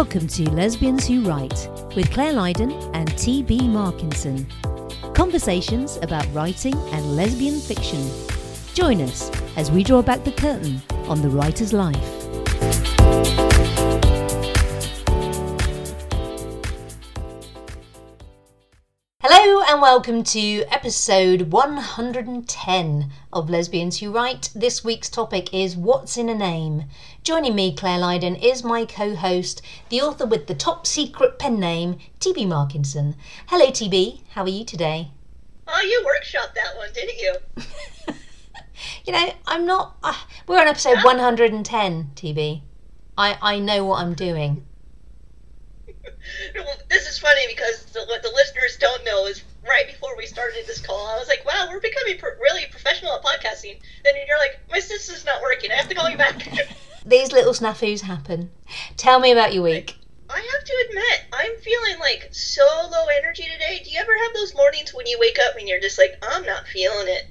Welcome to Lesbians Who Write with Claire Lydon and T.B. Markinson. Conversations about writing and lesbian fiction. Join us as we draw back the curtain on the writer's life. And welcome to episode 110 of Lesbians Who Write. This week's topic is What's in a Name? Joining me, Claire Lydon, is my co host, the author with the top secret pen name, TB Markinson. Hello, TB. How are you today? Oh, you workshopped that one, didn't you? You know, I'm not. Uh, we're on episode Yeah. 110, TB. I, I know what I'm doing. Well, this is funny because the, what the listeners don't know is right before we started this call, I was like, wow, we're becoming pro- really professional at podcasting. Then you're like, my system's not working. I have to call you back. These little snafus happen. Tell me about your week. I have to admit, I'm feeling like so low energy today. Do you ever have those mornings when you wake up and you're just like, I'm not feeling it?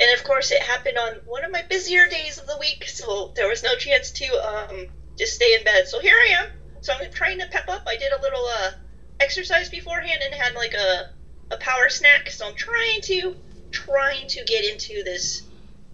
And of course, it happened on one of my busier days of the week, so there was no chance to um, just stay in bed. So here I am. So I'm trying to pep up. I did a little uh, exercise beforehand and had like a, a power snack. So I'm trying to trying to get into this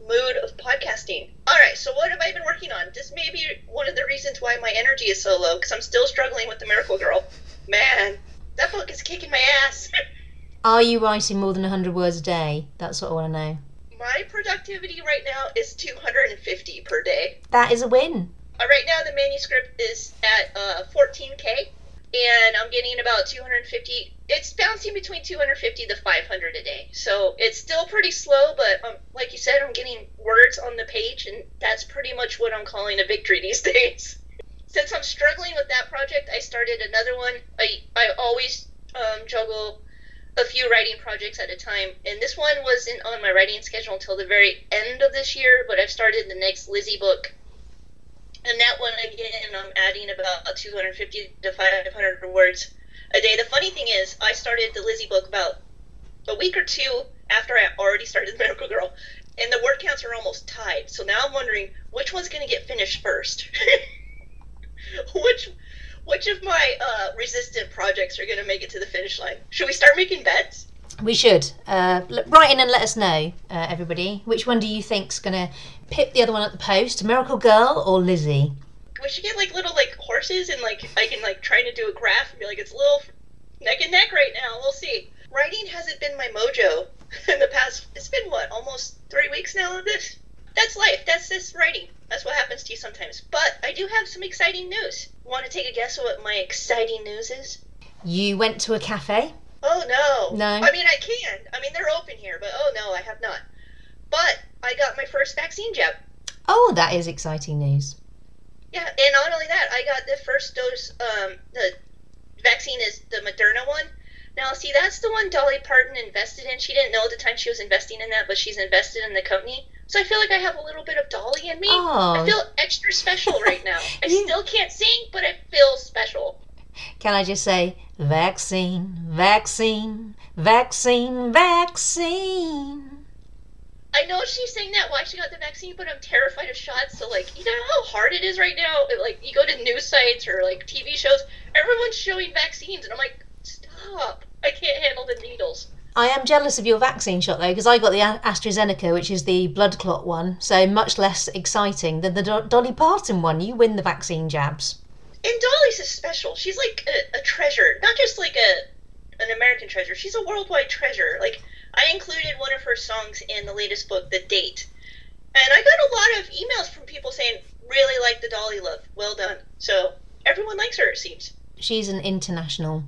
mood of podcasting. All right, so what have I been working on? This may be one of the reasons why my energy is so low because I'm still struggling with the Miracle Girl. Man, that book is kicking my ass. Are you writing more than 100 words a day? That's what I want to know. my productivity right now is 250 per day. That is a win. Uh, right now, the manuscript is at uh, 14k, and I'm getting about 250. It's bouncing between 250 to 500 a day, so it's still pretty slow. But um, like you said, I'm getting words on the page, and that's pretty much what I'm calling a victory these days. Since I'm struggling with that project, I started another one. I I always um, juggle a few writing projects at a time, and this one wasn't on my writing schedule until the very end of this year. But I've started the next Lizzie book and that one again, I'm adding about 250 to 500 words a day. The funny thing is, I started the Lizzie book about a week or two after I already started the Miracle Girl, and the word counts are almost tied. So now I'm wondering which one's going to get finished first. which which of my uh, resistant projects are going to make it to the finish line? Should we start making bets? We should. Uh, write in and let us know, uh, everybody. Which one do you think's going to pip the other one at the post? Miracle Girl or Lizzie? We should get like little like horses and like I can like try to do a graph and be like it's a little neck and neck right now. We'll see. Writing hasn't been my mojo in the past. It's been what almost three weeks now of this. That's life. That's this writing. That's what happens to you sometimes. But I do have some exciting news. Want to take a guess at what my exciting news is? You went to a cafe? Oh no. No. I mean I can. I mean they're open here, but oh no, I have not. But I got my first vaccine jab. Oh, that is exciting news. Yeah, and not only that, I got the first dose. Um, the vaccine is the Moderna one. Now, see, that's the one Dolly Parton invested in. She didn't know at the time she was investing in that, but she's invested in the company. So I feel like I have a little bit of Dolly in me. Oh. I feel extra special right now. I You- still can't sing, but I feel special. Can I just say, vaccine, vaccine, vaccine, vaccine? I know she's saying that why she got the vaccine, but I'm terrified of shots. So like, you know how hard it is right now. Like, you go to news sites or like TV shows, everyone's showing vaccines, and I'm like, stop! I can't handle the needles. I am jealous of your vaccine shot though, because I got the AstraZeneca, which is the blood clot one, so much less exciting than the Do- Dolly Parton one. You win the vaccine jabs. And Dolly's is special. She's like a, a treasure, not just like a an American treasure. She's a worldwide treasure. Like I included one of her songs in the latest book, The Date, and I got a lot of emails from people saying really like the Dolly love. Well done. So everyone likes her, it seems. She's an international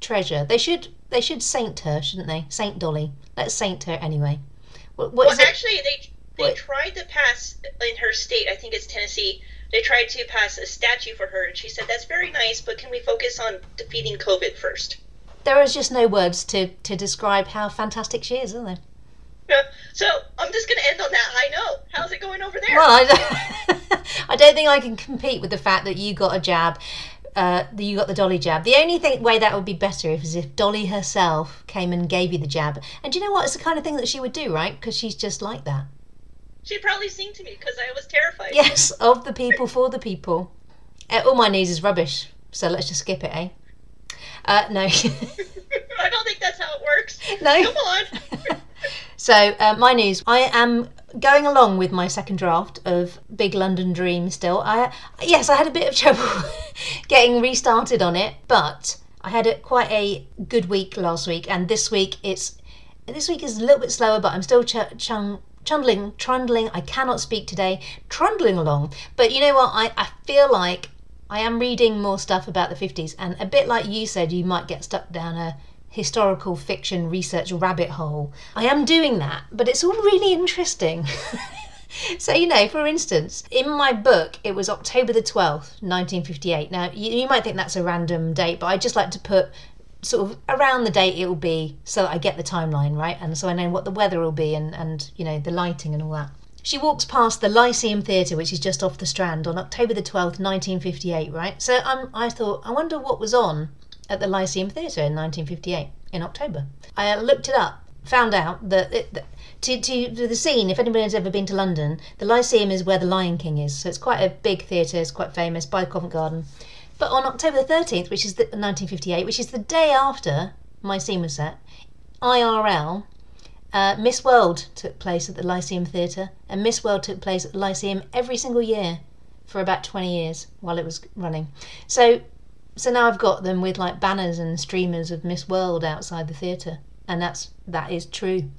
treasure. They should they should saint her, shouldn't they? Saint Dolly. Let's saint her anyway. What, what Well, actually, they they What? tried to pass in her state. I think it's Tennessee. They tried to pass a statue for her, and she said, "That's very nice, but can we focus on defeating COVID first? There is just no words to, to describe how fantastic she is, are there? Yeah. So I'm just gonna end on that high note. How's it going over there? Well, I don't, I don't think I can compete with the fact that you got a jab. Uh, that you got the Dolly jab. The only thing, way that would be better is if Dolly herself came and gave you the jab. And do you know what? It's the kind of thing that she would do, right? Because she's just like that. She'd probably sing to me because I was terrified. Yes, of the people, for the people. Uh, all my news is rubbish. So let's just skip it, eh? Uh, no. I don't think that's how it works. no. Come on. So, uh, my news. I am going along with my second draft of Big London Dream still. I yes, I had a bit of trouble getting restarted on it, but I had a, quite a good week last week, and this week it's this week is a little bit slower, but I'm still ch- chung, trundling, trundling. I cannot speak today, trundling along. But you know what? I, I feel like I am reading more stuff about the 50s, and a bit like you said, you might get stuck down a historical fiction research rabbit hole. I am doing that, but it's all really interesting. so, you know, for instance, in my book, it was October the 12th, 1958. Now, you, you might think that's a random date, but I just like to put sort of around the date it will be so I get the timeline, right? And so I know what the weather will be and, and you know, the lighting and all that. She walks past the Lyceum Theatre, which is just off the Strand, on October the 12th, 1958, right? So um, I thought, I wonder what was on at the Lyceum Theatre in 1958, in October. I looked it up, found out that, it, that to, to, to the scene, if anybody has ever been to London, the Lyceum is where the Lion King is. So it's quite a big theatre, it's quite famous, by Covent Garden. But on October the 13th, which is the, 1958, which is the day after my scene was set, IRL, uh, Miss World took place at the Lyceum Theatre, and Miss World took place at the Lyceum every single year for about 20 years while it was running. So, so now I've got them with like banners and streamers of Miss World outside the theatre, and that's that is true.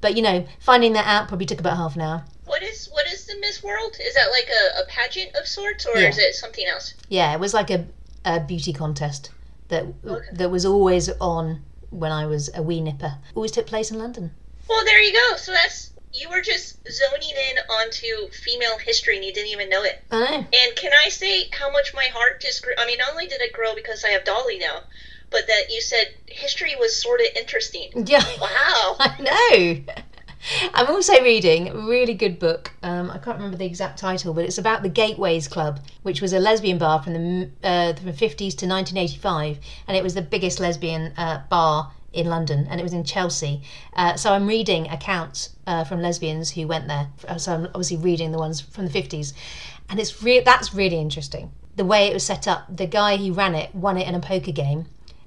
But you know, finding that out probably took about half an hour. What is what is the Miss World? Is that like a, a pageant of sorts, or Yeah. is it something else? Yeah, it was like a, a beauty contest that Okay. that was always on when I was a wee nipper. Always took place in London. Well, there you go. So that's you were just zoning in onto female history and you didn't even know it. I know. And can I say how much my heart just grew? I mean, not only did it grow because I have Dolly now, but that you said history was sort of interesting. Yeah. Wow. I know. I'm also reading a really good book. Um, I can't remember the exact title, but it's about the Gateways Club, which was a lesbian bar from the uh, from 50s to 1985, and it was the biggest lesbian uh, bar in London, and it was in Chelsea. Uh, so I'm reading accounts uh, from lesbians who went there. Uh, So I'm obviously reading the ones from the 50s, and it's re- that's really interesting. The way it was set up, the guy who ran it won it in a poker game,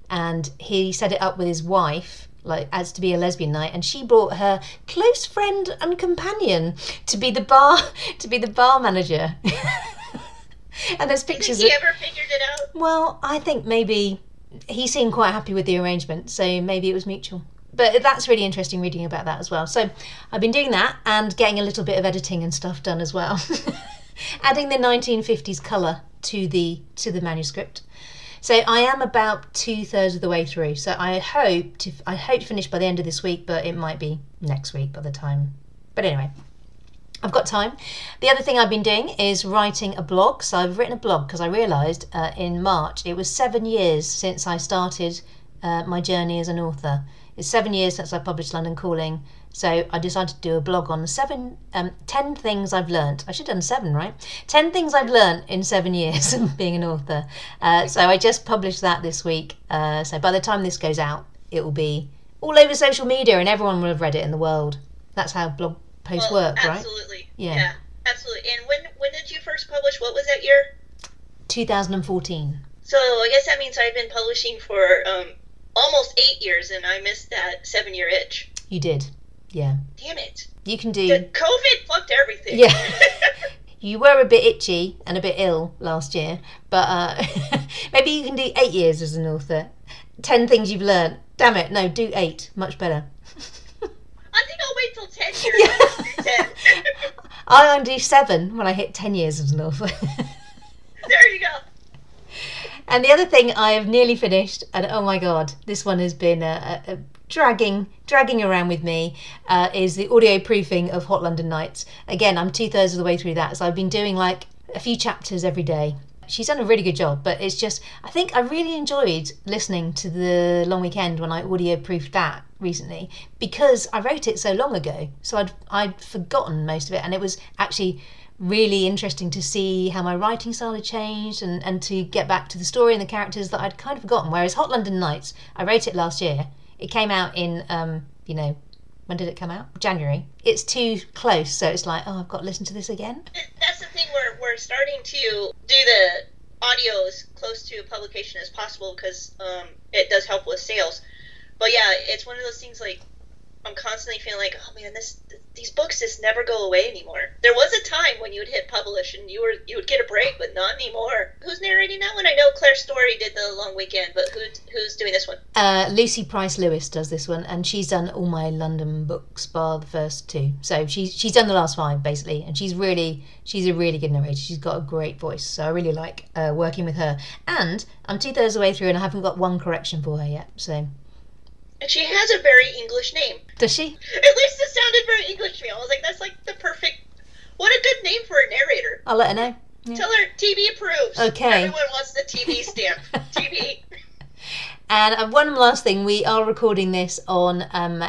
and he set it up with his wife like as to be a lesbian night and she brought her close friend and companion to be the bar to be the bar manager and there's Think pictures he of, ever figured it out? well i think maybe he seemed quite happy with the arrangement so maybe it was mutual. But that's really interesting reading about that as well. So i've been doing that and getting a little bit of editing and stuff done as well. Adding the 1950s color to the to the manuscript. So I am about two thirds of the way through. So I hope to I hope to finish by the end of this week, but it might be next week by the time. But anyway, I've got time. The other thing I've been doing is writing a blog. So I've written a blog because I realised uh, in March it was seven years since I started uh, my journey as an author. It's seven years since I published London Calling. So I decided to do a blog on seven, um, ten things I've learnt. I should have done seven, right? Ten things I've learnt in seven years of being an author. Uh, so I just published that this week. Uh, so by the time this goes out, it will be all over social media and everyone will have read it in the world. That's how blog posts Well, work, right? absolutely. Yeah. absolutely. And when when did you first publish? What was that year? 2014. So I guess that means I've been publishing for um, almost eight years, and I missed that seven year itch. You did. Yeah. Damn it! You can The do. COVID fucked everything. Yeah. You were a bit itchy and a bit ill last year, but uh, maybe you can do eight years as an author. Ten things you've learned. Damn it, no, do eight. Much better. I think I'll wait till ten years. Ten. I'll do seven when I hit ten years as an author. there you go. and the other thing I have nearly finished, and oh my god, this one has been a, a, a dragging dragging around with me, uh, is the audio proofing of Hot London Nights. Again, I'm two thirds of the way through that, so I've been doing like a few chapters every day. She's done a really good job, but it's just I think I really enjoyed listening to the long weekend when I audio proofed that recently because I wrote it so long ago, so I'd I'd forgotten most of it, and it was actually really interesting to see how my writing style had changed and, and to get back to the story and the characters that I'd kind of forgotten. Whereas Hot London Nights, I wrote it last year. It came out in, um, you know, when did it come out? January. It's too close, so it's like, oh, I've got to listen to this again. That's the thing. We're we're starting to do the audio as close to publication as possible because um, it does help with sales. But yeah, it's one of those things like I'm constantly feeling like, oh man, this these books just never go away anymore. There was a time when you would hit publish and you were you would get a break, but not anymore. Who's narrating that one? I know Claire Story did the Long Weekend, but who who's doing this one? Uh, Lucy Price Lewis does this one, and she's done all my London books, bar the first two. So she's she's done the last five basically, and she's really she's a really good narrator. She's got a great voice, so I really like uh, working with her. And I'm two thirds of the way through, and I haven't got one correction for her yet. So and she has a very English name. Does she? At least it sounded very English to me. I was like, that's like the perfect. What a good name for a narrator. I'll let her know. Yeah. Tell her TB approves. Okay. Everyone wants the TB stamp. TB. And uh, one last thing, we are recording this on um,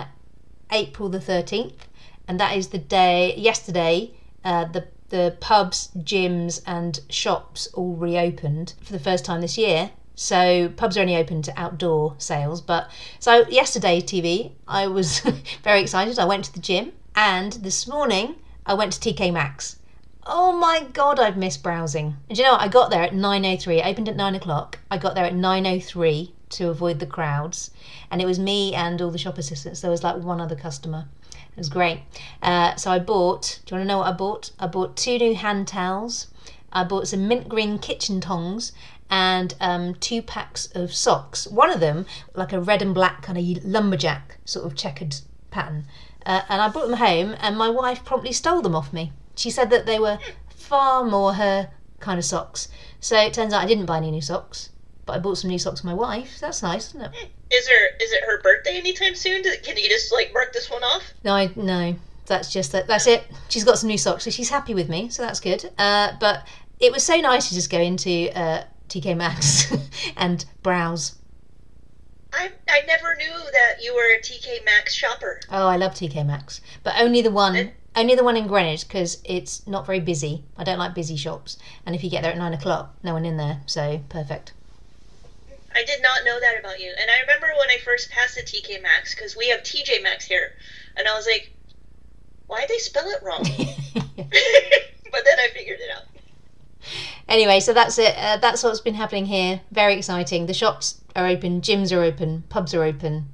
April the 13th, and that is the day, yesterday, uh, the the pubs, gyms, and shops all reopened for the first time this year. So pubs are only open to outdoor sales. But so yesterday, TB, I was very excited. I went to the gym, and this morning I went to TK Maxx. Oh my god, I've missed browsing. And you know what? I got there at 9:03. It opened at nine o'clock. I got there at 9:03 to avoid the crowds, and it was me and all the shop assistants. There was like one other customer. It was great. Uh, so I bought. Do you want to know what I bought? I bought two new hand towels. I bought some mint green kitchen tongs and um, two packs of socks. One of them, like a red and black kind of lumberjack sort of checkered pattern. Uh, and I brought them home, and my wife promptly stole them off me. She said that they were far more her kind of socks. So it turns out I didn't buy any new socks, but I bought some new socks for my wife. That's nice, isn't it? Is there is it her birthday anytime soon? Can you just like mark this one off? No, I, no. That's just that. That's it. She's got some new socks, so she's happy with me. So that's good. Uh, but it was so nice to just go into uh, TK Maxx and browse. I, I never knew that you were a TK Maxx shopper. Oh, I love TK Maxx, but only the one, and, only the one in Greenwich because it's not very busy. I don't like busy shops, and if you get there at nine o'clock, no one in there, so perfect. I did not know that about you, and I remember when I first passed the TK Maxx because we have TJ Maxx here, and I was like, why did they spell it wrong? but then I figured it out anyway, so that's it. Uh, that's what's been happening here. Very exciting. The shops are open, gyms are open, pubs are open.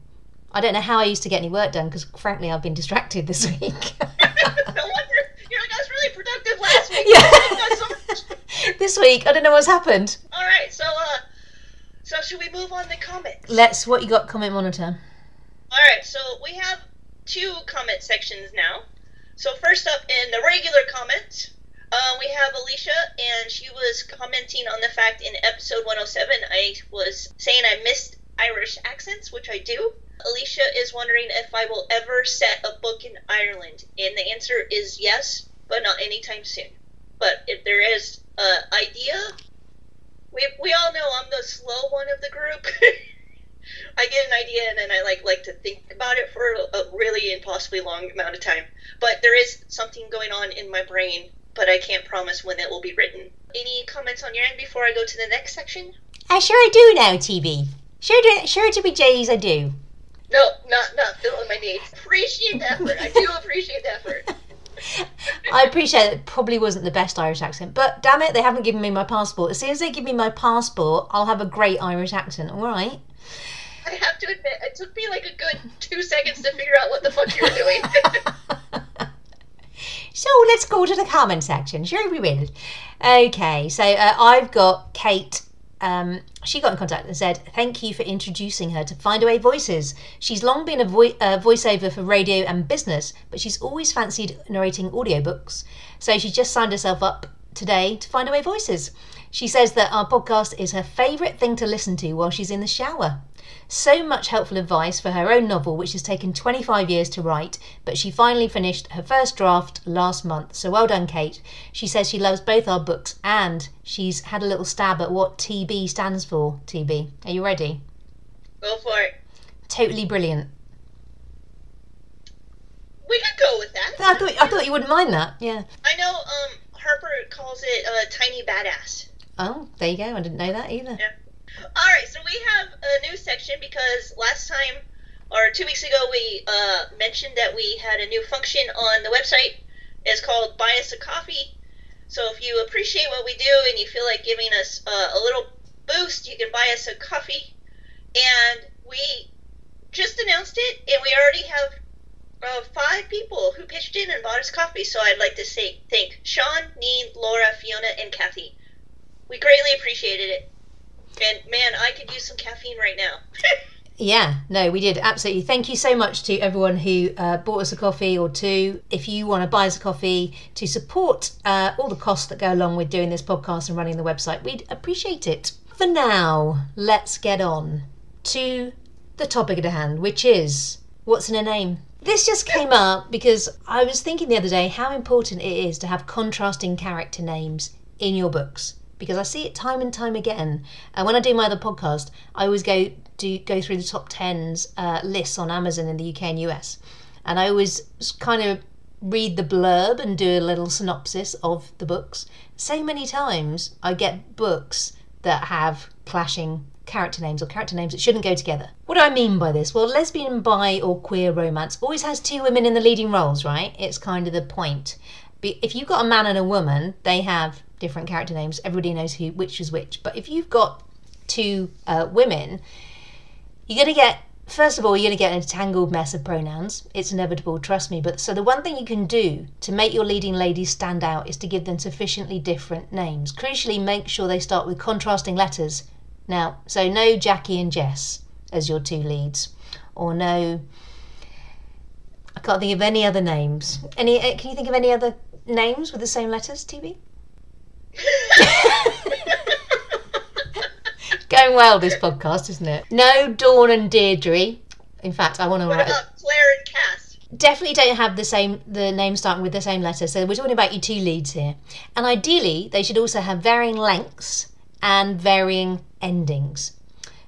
I don't know how I used to get any work done because, frankly, I've been distracted this week. no wonder. You're like, I was really productive last week. Yeah. So this week, I don't know what's happened. All right, so uh, so should we move on to comments? Let's. What you got? Comment monitor. All right, so we have two comment sections now. So first up in the regular comments, uh, we have Alicia, and she was commenting on the fact in episode 107 I was saying I missed Irish accents, which I do. Alicia is wondering if I will ever set a book in Ireland, and the answer is yes, but not anytime soon. But if there is an idea, we, we all know I'm the slow one of the group. I get an idea and then I like like to think about it for a really impossibly long amount of time. But there is something going on in my brain but I can't promise when it will be written. Any comments on your end before I go to the next section? I sure I do now, TB. Sure, to, sure to be J's, I do. No, not not filling my needs. Appreciate the effort. I do appreciate the effort. I appreciate it. Probably wasn't the best Irish accent, but damn it, they haven't given me my passport. As soon as they give me my passport, I'll have a great Irish accent. All right. I have to admit, it took me like a good two seconds to figure out what the fuck you were doing. So let's go to the comment section. Sure, we will. Okay, so uh, I've got Kate. Um, she got in contact and said, Thank you for introducing her to Findaway Voices. She's long been a vo- uh, voiceover for radio and business, but she's always fancied narrating audiobooks. So she just signed herself up today to Findaway Voices. She says that our podcast is her favourite thing to listen to while she's in the shower. So much helpful advice for her own novel, which has taken 25 years to write, but she finally finished her first draft last month. So well done, Kate. She says she loves both our books and she's had a little stab at what TB stands for. TB, are you ready? Go for it. Totally brilliant. We could go with that. I thought I thought you wouldn't mind that. Yeah. I know. Um, Harper calls it a tiny badass. Oh, there you go. I didn't know that either. Yeah. All right, so we have a new section because last time or two weeks ago we uh, mentioned that we had a new function on the website. It's called Buy Us a Coffee. So if you appreciate what we do and you feel like giving us uh, a little boost, you can buy us a coffee. And we just announced it, and we already have uh, five people who pitched in and bought us coffee. So I'd like to say thank Sean, Neen, Laura, Fiona, and Kathy. We greatly appreciated it. And man, I could use some caffeine right now. Yeah, no, we did absolutely. Thank you so much to everyone who uh, bought us a coffee or two. If you want to buy us a coffee to support uh, all the costs that go along with doing this podcast and running the website, we'd appreciate it. For now, let's get on to the topic at hand, which is what's in a name. This just came up because I was thinking the other day how important it is to have contrasting character names in your books because I see it time and time again. And when I do my other podcast, I always go do go through the top tens uh, lists on Amazon in the UK and US, and I always kind of read the blurb and do a little synopsis of the books. So many times I get books that have clashing character names or character names that shouldn't go together. What do I mean by this? Well, lesbian, bi, or queer romance always has two women in the leading roles, right? It's kind of the point. If you've got a man and a woman, they have different character names. Everybody knows who which is which. But if you've got two uh, women, you're going to get first of all you're going to get a tangled mess of pronouns it's inevitable trust me but so the one thing you can do to make your leading ladies stand out is to give them sufficiently different names crucially make sure they start with contrasting letters now so no jackie and jess as your two leads or no i can't think of any other names any eh, can you think of any other names with the same letters tb Going well, this podcast, isn't it? No Dawn and Deirdre. In fact, I want to what write. about Claire and Cass? Definitely don't have the same the name starting with the same letter. So we're talking about your two leads here, and ideally they should also have varying lengths and varying endings.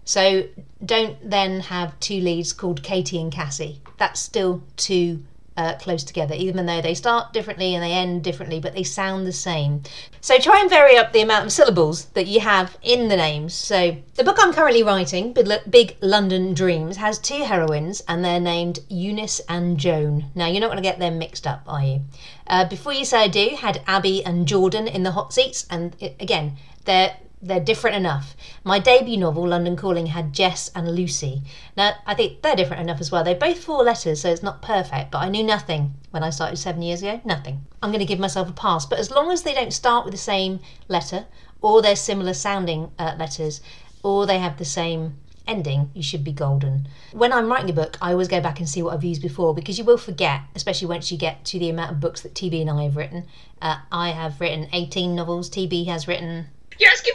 So don't then have two leads called Katie and Cassie. That's still too uh, close together, even though they start differently and they end differently, but they sound the same. So try and vary up the amount of syllables that you have in the names. So the book I'm currently writing, Big London Dreams, has two heroines and they're named Eunice and Joan. Now you're not going to get them mixed up, are you? Uh, Before You Say I Do had Abby and Jordan in the hot seats, and it, again, they're they're different enough. My debut novel, London Calling, had Jess and Lucy. Now, I think they're different enough as well. They're both four letters, so it's not perfect, but I knew nothing when I started seven years ago. Nothing. I'm going to give myself a pass, but as long as they don't start with the same letter, or they're similar sounding uh, letters, or they have the same ending, you should be golden. When I'm writing a book, I always go back and see what I've used before because you will forget, especially once you get to the amount of books that TB and I have written. Uh, I have written 18 novels, TB has written you're asking?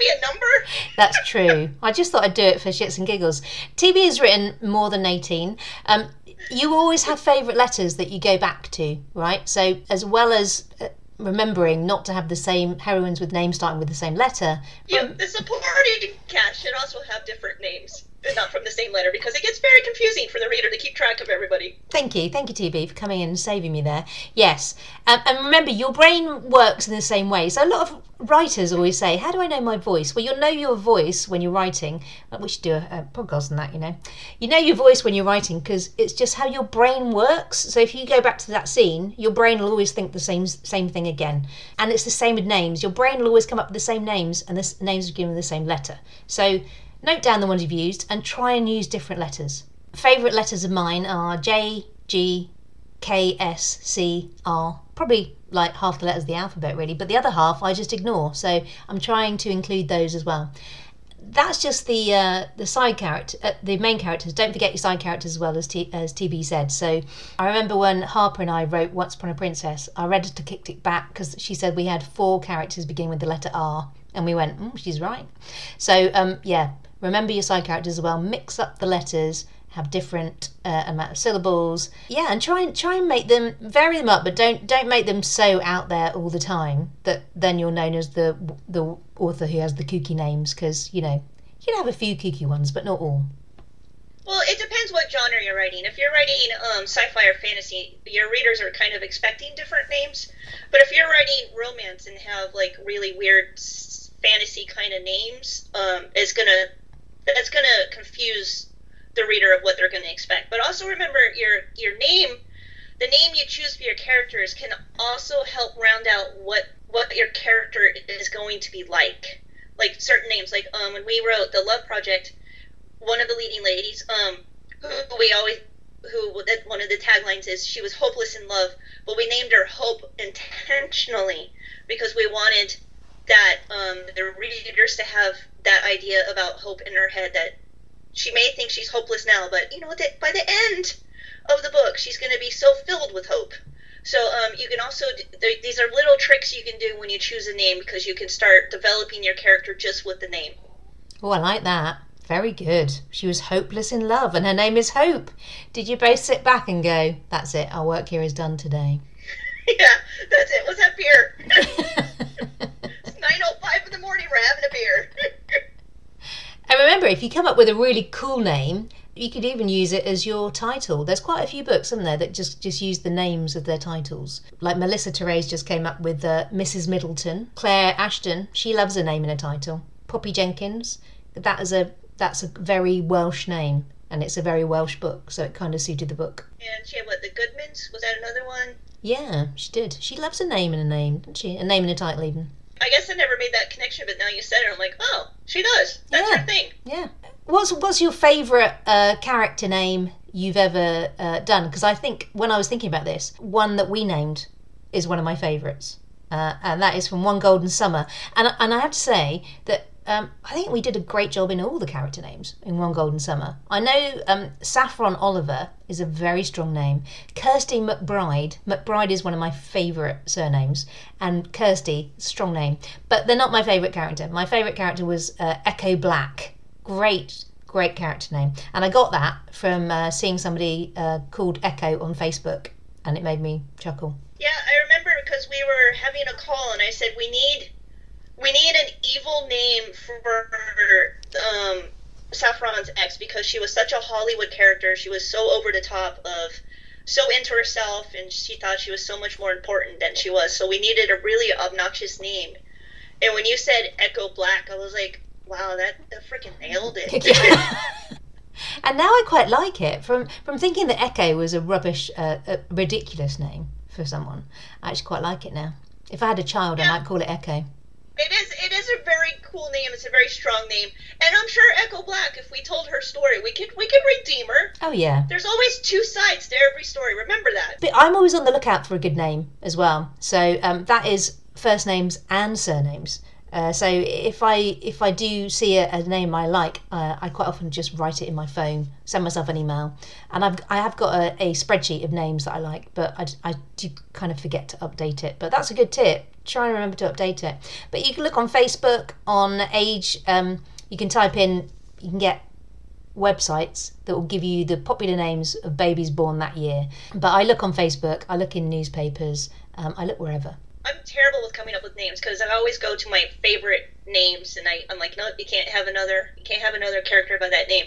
That's true. I just thought I'd do it for shits and giggles. TB has written more than 18. Um, you always have favourite letters that you go back to, right? So, as well as uh, remembering not to have the same heroines with names starting with the same letter. Yeah, the supporting cast should also have different names not from the same letter because it gets very confusing for the reader to keep track of everybody. Thank you. Thank you, TB, for coming in and saving me there. Yes. Um, and remember, your brain works in the same way. So a lot of writers always say, How do I know my voice? Well, you'll know your voice when you're writing. We should do a, a podcast on that, you know. You know your voice when you're writing because it's just how your brain works. So if you go back to that scene, your brain will always think the same same thing again. And it's the same with names. Your brain will always come up with the same names and the names are given the same letter. So Note down the ones you've used and try and use different letters. Favourite letters of mine are J, G, K, S, C, R. Probably like half the letters of the alphabet, really, but the other half I just ignore. So I'm trying to include those as well. That's just the uh, the side character, uh, the main characters. Don't forget your side characters as well as T- as TB said. So I remember when Harper and I wrote Once Upon a Princess, our editor kicked it back because she said we had four characters beginning with the letter R, and we went, mm, she's right. So um, yeah, Remember your side characters as well. Mix up the letters. Have different uh, amount of syllables. Yeah, and try and try and make them vary them up, but don't don't make them so out there all the time that then you're known as the the author who has the kooky names. Because you know you can have a few kooky ones, but not all. Well, it depends what genre you're writing. If you're writing um, sci-fi or fantasy, your readers are kind of expecting different names. But if you're writing romance and have like really weird fantasy kind of names, um, is gonna that's going to confuse the reader of what they're going to expect. But also remember your your name the name you choose for your characters can also help round out what what your character is going to be like. Like certain names, like um, when we wrote the Love Project, one of the leading ladies, um, who we always who one of the taglines is she was hopeless in love, but we named her Hope intentionally because we wanted that um, the readers to have that idea about hope in her head that she may think she's hopeless now, but you know that by the end of the book, she's going to be so filled with hope. So um, you can also these are little tricks you can do when you choose a name because you can start developing your character just with the name. Oh, I like that. Very good. She was hopeless in love, and her name is Hope. Did you both sit back and go, "That's it. Our work here is done today"? yeah, that's it. What's that beer? it's nine oh five in the morning. We're having a beer. And remember, if you come up with a really cool name, you could even use it as your title. There's quite a few books, isn't there, that just just use the names of their titles. Like Melissa Therese just came up with uh, Mrs. Middleton. Clare Ashton, she loves a name and a title. Poppy Jenkins, that is a that's a very Welsh name, and it's a very Welsh book, so it kind of suited the book. And she had what the Goodmans? Was that another one? Yeah, she did. She loves a name and a name, doesn't she? A name and a title, even. I guess I never made that connection, but now you said it, I'm like, oh, she does. That's yeah. her thing. Yeah. What's what's your favourite uh, character name you've ever uh, done? Because I think when I was thinking about this, one that we named is one of my favourites, uh, and that is from One Golden Summer. And and I have to say that um, I think we did a great job in all the character names in One Golden Summer. I know um, Saffron Oliver is a very strong name. Kirsty McBride, McBride is one of my favourite surnames, and Kirsty, strong name. But they're not my favourite character. My favourite character was uh, Echo Black. Great, great character name. And I got that from uh, seeing somebody uh, called Echo on Facebook, and it made me chuckle. Yeah, I remember because we were having a call, and I said, we need we need an evil name for um, Saffron's ex because she was such a Hollywood character. She was so over the top of so into herself and she thought she was so much more important than she was. So we needed a really obnoxious name. And when you said Echo Black, I was like, wow, that, that freaking nailed it. and now I quite like it. From from thinking that Echo was a rubbish, uh, a ridiculous name for someone, I actually quite like it now. If I had a child, yeah. I might call it Echo. It is it is a very cool name. It's a very strong name, and I'm sure Echo Black. If we told her story, we could we could redeem her. Oh yeah. There's always two sides to every story. Remember that. But I'm always on the lookout for a good name as well. So um, that is first names and surnames. Uh, so if I if I do see a, a name I like, uh, I quite often just write it in my phone, send myself an email, and I've I have got a, a spreadsheet of names that I like, but I, I do kind of forget to update it. But that's a good tip. Try and remember to update it. But you can look on Facebook on Age. Um, you can type in. You can get websites that will give you the popular names of babies born that year. But I look on Facebook. I look in newspapers. Um, I look wherever. I'm terrible with coming up with names because I always go to my favorite names, and I, I'm like, no, you can't have another, you can't have another character by that name.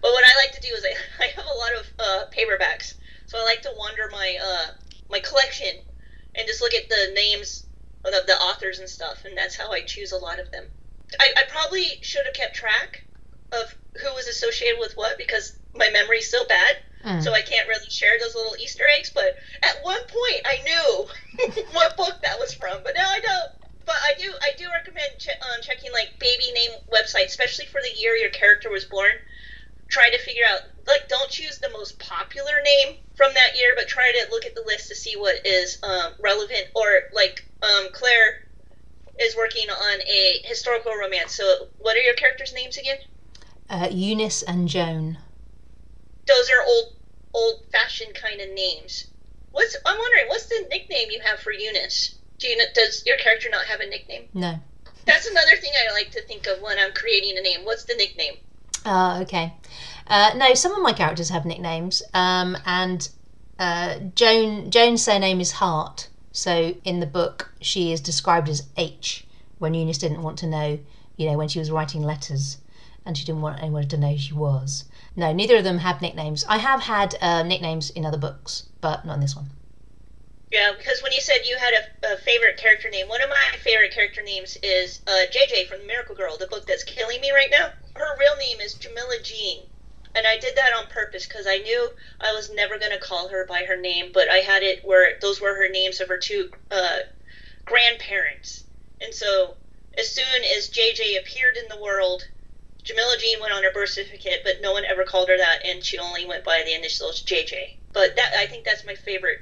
But what I like to do is I, I have a lot of uh, paperbacks, so I like to wander my uh, my collection and just look at the names of the authors and stuff, and that's how I choose a lot of them. I, I probably should have kept track of who was associated with what because my memory's so bad. Mm. So I can't really share those little Easter eggs, but at one point I knew what book that was from, but now I don't. But I do, I do recommend che- um, checking like baby name websites, especially for the year your character was born. Try to figure out, like, don't choose the most popular name from that year, but try to look at the list to see what is um, relevant. Or like um, Claire is working on a historical romance. So, what are your characters' names again? Uh, Eunice and Joan those are old old fashioned kind of names. What's I'm wondering, what's the nickname you have for Eunice? Do you does your character not have a nickname? No. That's another thing I like to think of when I'm creating a name. What's the nickname? Uh, okay. Uh, no, some of my characters have nicknames, um, and uh, Joan Joan's surname is Hart. So in the book, she is described as H when Eunice didn't want to know, you know, when she was writing letters, and she didn't want anyone to know she was. No, neither of them have nicknames. I have had uh, nicknames in other books, but not in this one. Yeah, because when you said you had a, a, favorite character name, one of my favorite character names is uh, JJ from Miracle Girl, the book that's killing me right now. Her real name is Jamila Jean, and I did that on purpose because I knew I was never going to call her by her name, but I had it where those were her names of her two uh, grandparents. And so as soon as JJ appeared in the world, Jamila Jean went on her birth certificate, but no one ever called her that, and she only went by the initials JJ. But that I think that's my favorite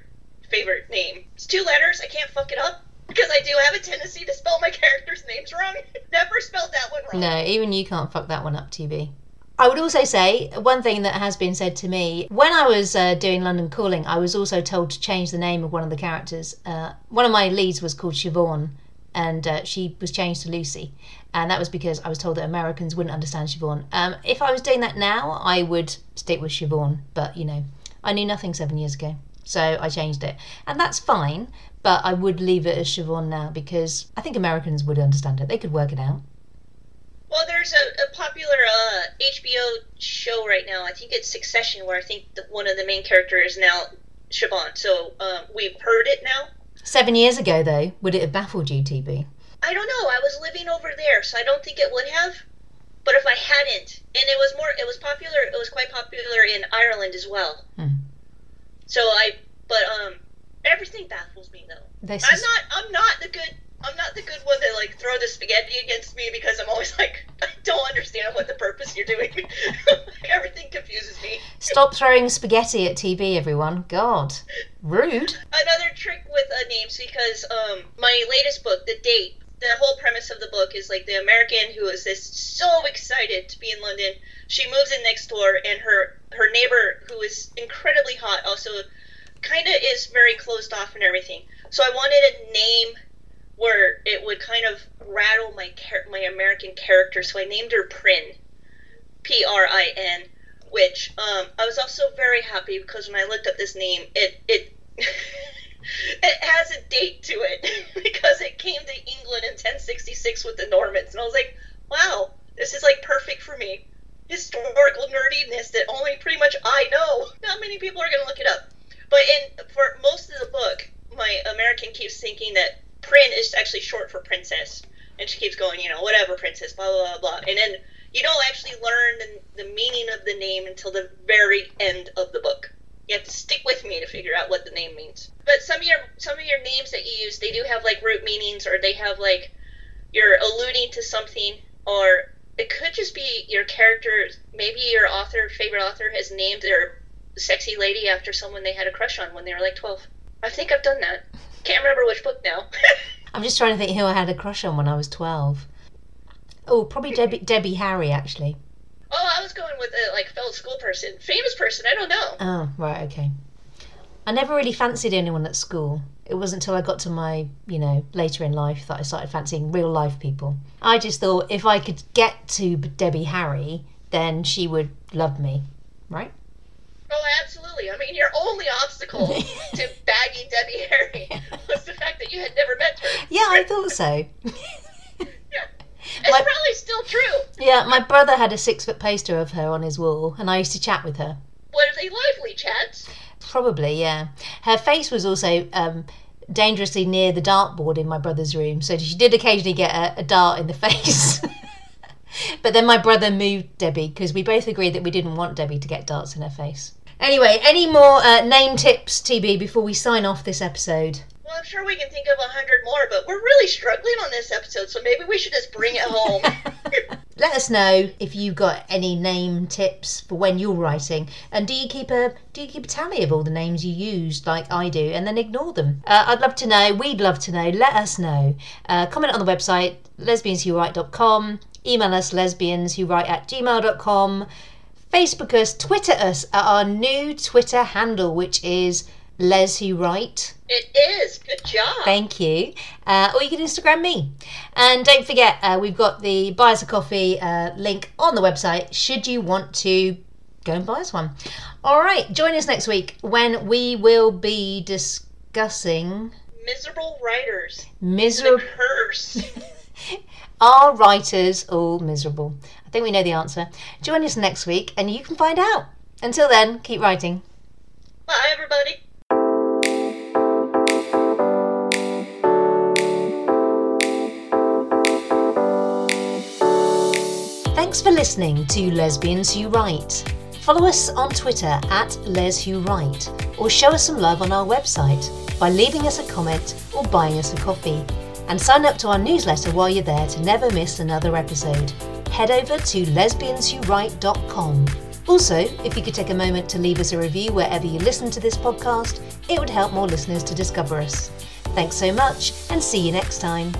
favorite name. It's two letters. I can't fuck it up because I do have a tendency to spell my characters' names wrong. Never spelled that one wrong. No, even you can't fuck that one up, TB. I would also say one thing that has been said to me when I was uh, doing London Calling, I was also told to change the name of one of the characters. Uh, one of my leads was called Siobhan, and uh, she was changed to Lucy, and that was because I was told that Americans wouldn't understand Siobhan. Um, if I was doing that now, I would stick with Siobhan, but you know, I knew nothing seven years ago, so I changed it, and that's fine. But I would leave it as Siobhan now because I think Americans would understand it. They could work it out. Well, there's a, a popular uh, HBO show right now. I think it's Succession, where I think the, one of the main characters is now Siobhan. So um, we've heard it now. Seven years ago, though, would it have baffled you, TB? I don't know. I was living over there, so I don't think it would have. But if I hadn't, and it was more, it was popular. It was quite popular in Ireland as well. Hmm. So I, but um, everything baffles me though. This I'm is- not. I'm not the good. I'm not the good one to like throw the spaghetti against me because I'm always like I don't understand what the purpose you're doing. Everything confuses me. Stop throwing spaghetti at TB, everyone. God. Rude. Another trick with uh, names because um my latest book, The Date, the whole premise of the book is like the American who is this so excited to be in London. She moves in next door, and her her neighbor who is incredibly hot also kind of is very closed off and everything. So I wanted a name where it would kind of rattle my char- my American character. So I named her Prin, P R I N, which um, I was also very happy because when I looked up this name, it it it has a date to it because it came to England in 1066 with the Normans, and I was like, wow, this is like perfect for me. Historical nerdiness that only pretty much I know. Not many people are gonna look it up. But in for most of the book, my American keeps thinking that Prin is actually short for princess, and she keeps going, you know, whatever princess, blah blah blah blah, and then you don't actually learn the, the meaning of the name until the very end of the book. You have to stick with me to figure out what the name means. But some of your some of your names that you use, they do have like root meanings, or they have like you're alluding to something, or it could just be your character. Maybe your author, favorite author, has named their sexy lady after someone they had a crush on when they were like twelve. I think I've done that. Can't remember which book now. I'm just trying to think who I had a crush on when I was 12. Oh, probably Debbie, Debbie Harry, actually. Oh, I was going with a like fellow school person, famous person. I don't know. Oh, right, okay. I never really fancied anyone at school. It wasn't until I got to my, you know, later in life that I started fancying real life people. I just thought if I could get to Debbie Harry, then she would love me, right? Oh, absolutely. I mean, your only obstacle to bagging Debbie Harry was the fact that you had never met her. Yeah, I thought so. It's My- probably still true. yeah, my brother had a six foot poster of her on his wall, and I used to chat with her. What are they lively chats? Probably, yeah. Her face was also um, dangerously near the dartboard in my brother's room, so she did occasionally get a, a dart in the face. but then my brother moved Debbie because we both agreed that we didn't want Debbie to get darts in her face. Anyway, any more uh, name tips, TB, before we sign off this episode? Well, I'm sure we can think of a hundred more, but we're really struggling on this episode, so maybe we should just bring it home. Let us know if you got any name tips for when you're writing, and do you keep a do you keep a tally of all the names you used, like I do, and then ignore them? Uh, I'd love to know. We'd love to know. Let us know. Uh, comment on the website lesbianswhowrite.com. Email us lesbianswhowrite at gmail.com. Facebook us, Twitter us at our new Twitter handle, which is Les Who Write. It is. Good job. Thank you. Uh, or you can Instagram me. And don't forget, uh, we've got the Buy Us a Coffee uh, link on the website should you want to go and buy us one. All right, join us next week when we will be discussing Miserable writers. Miserable. curse. Are writers all miserable? I think we know the answer. Join us next week and you can find out. Until then, keep writing. Bye, everybody. Thanks for listening to Lesbians Who Write. Follow us on Twitter at Les Who Write, or show us some love on our website by leaving us a comment or buying us a coffee. And sign up to our newsletter while you're there to never miss another episode. Head over to lesbianswhowrite.com. Also, if you could take a moment to leave us a review wherever you listen to this podcast, it would help more listeners to discover us. Thanks so much, and see you next time.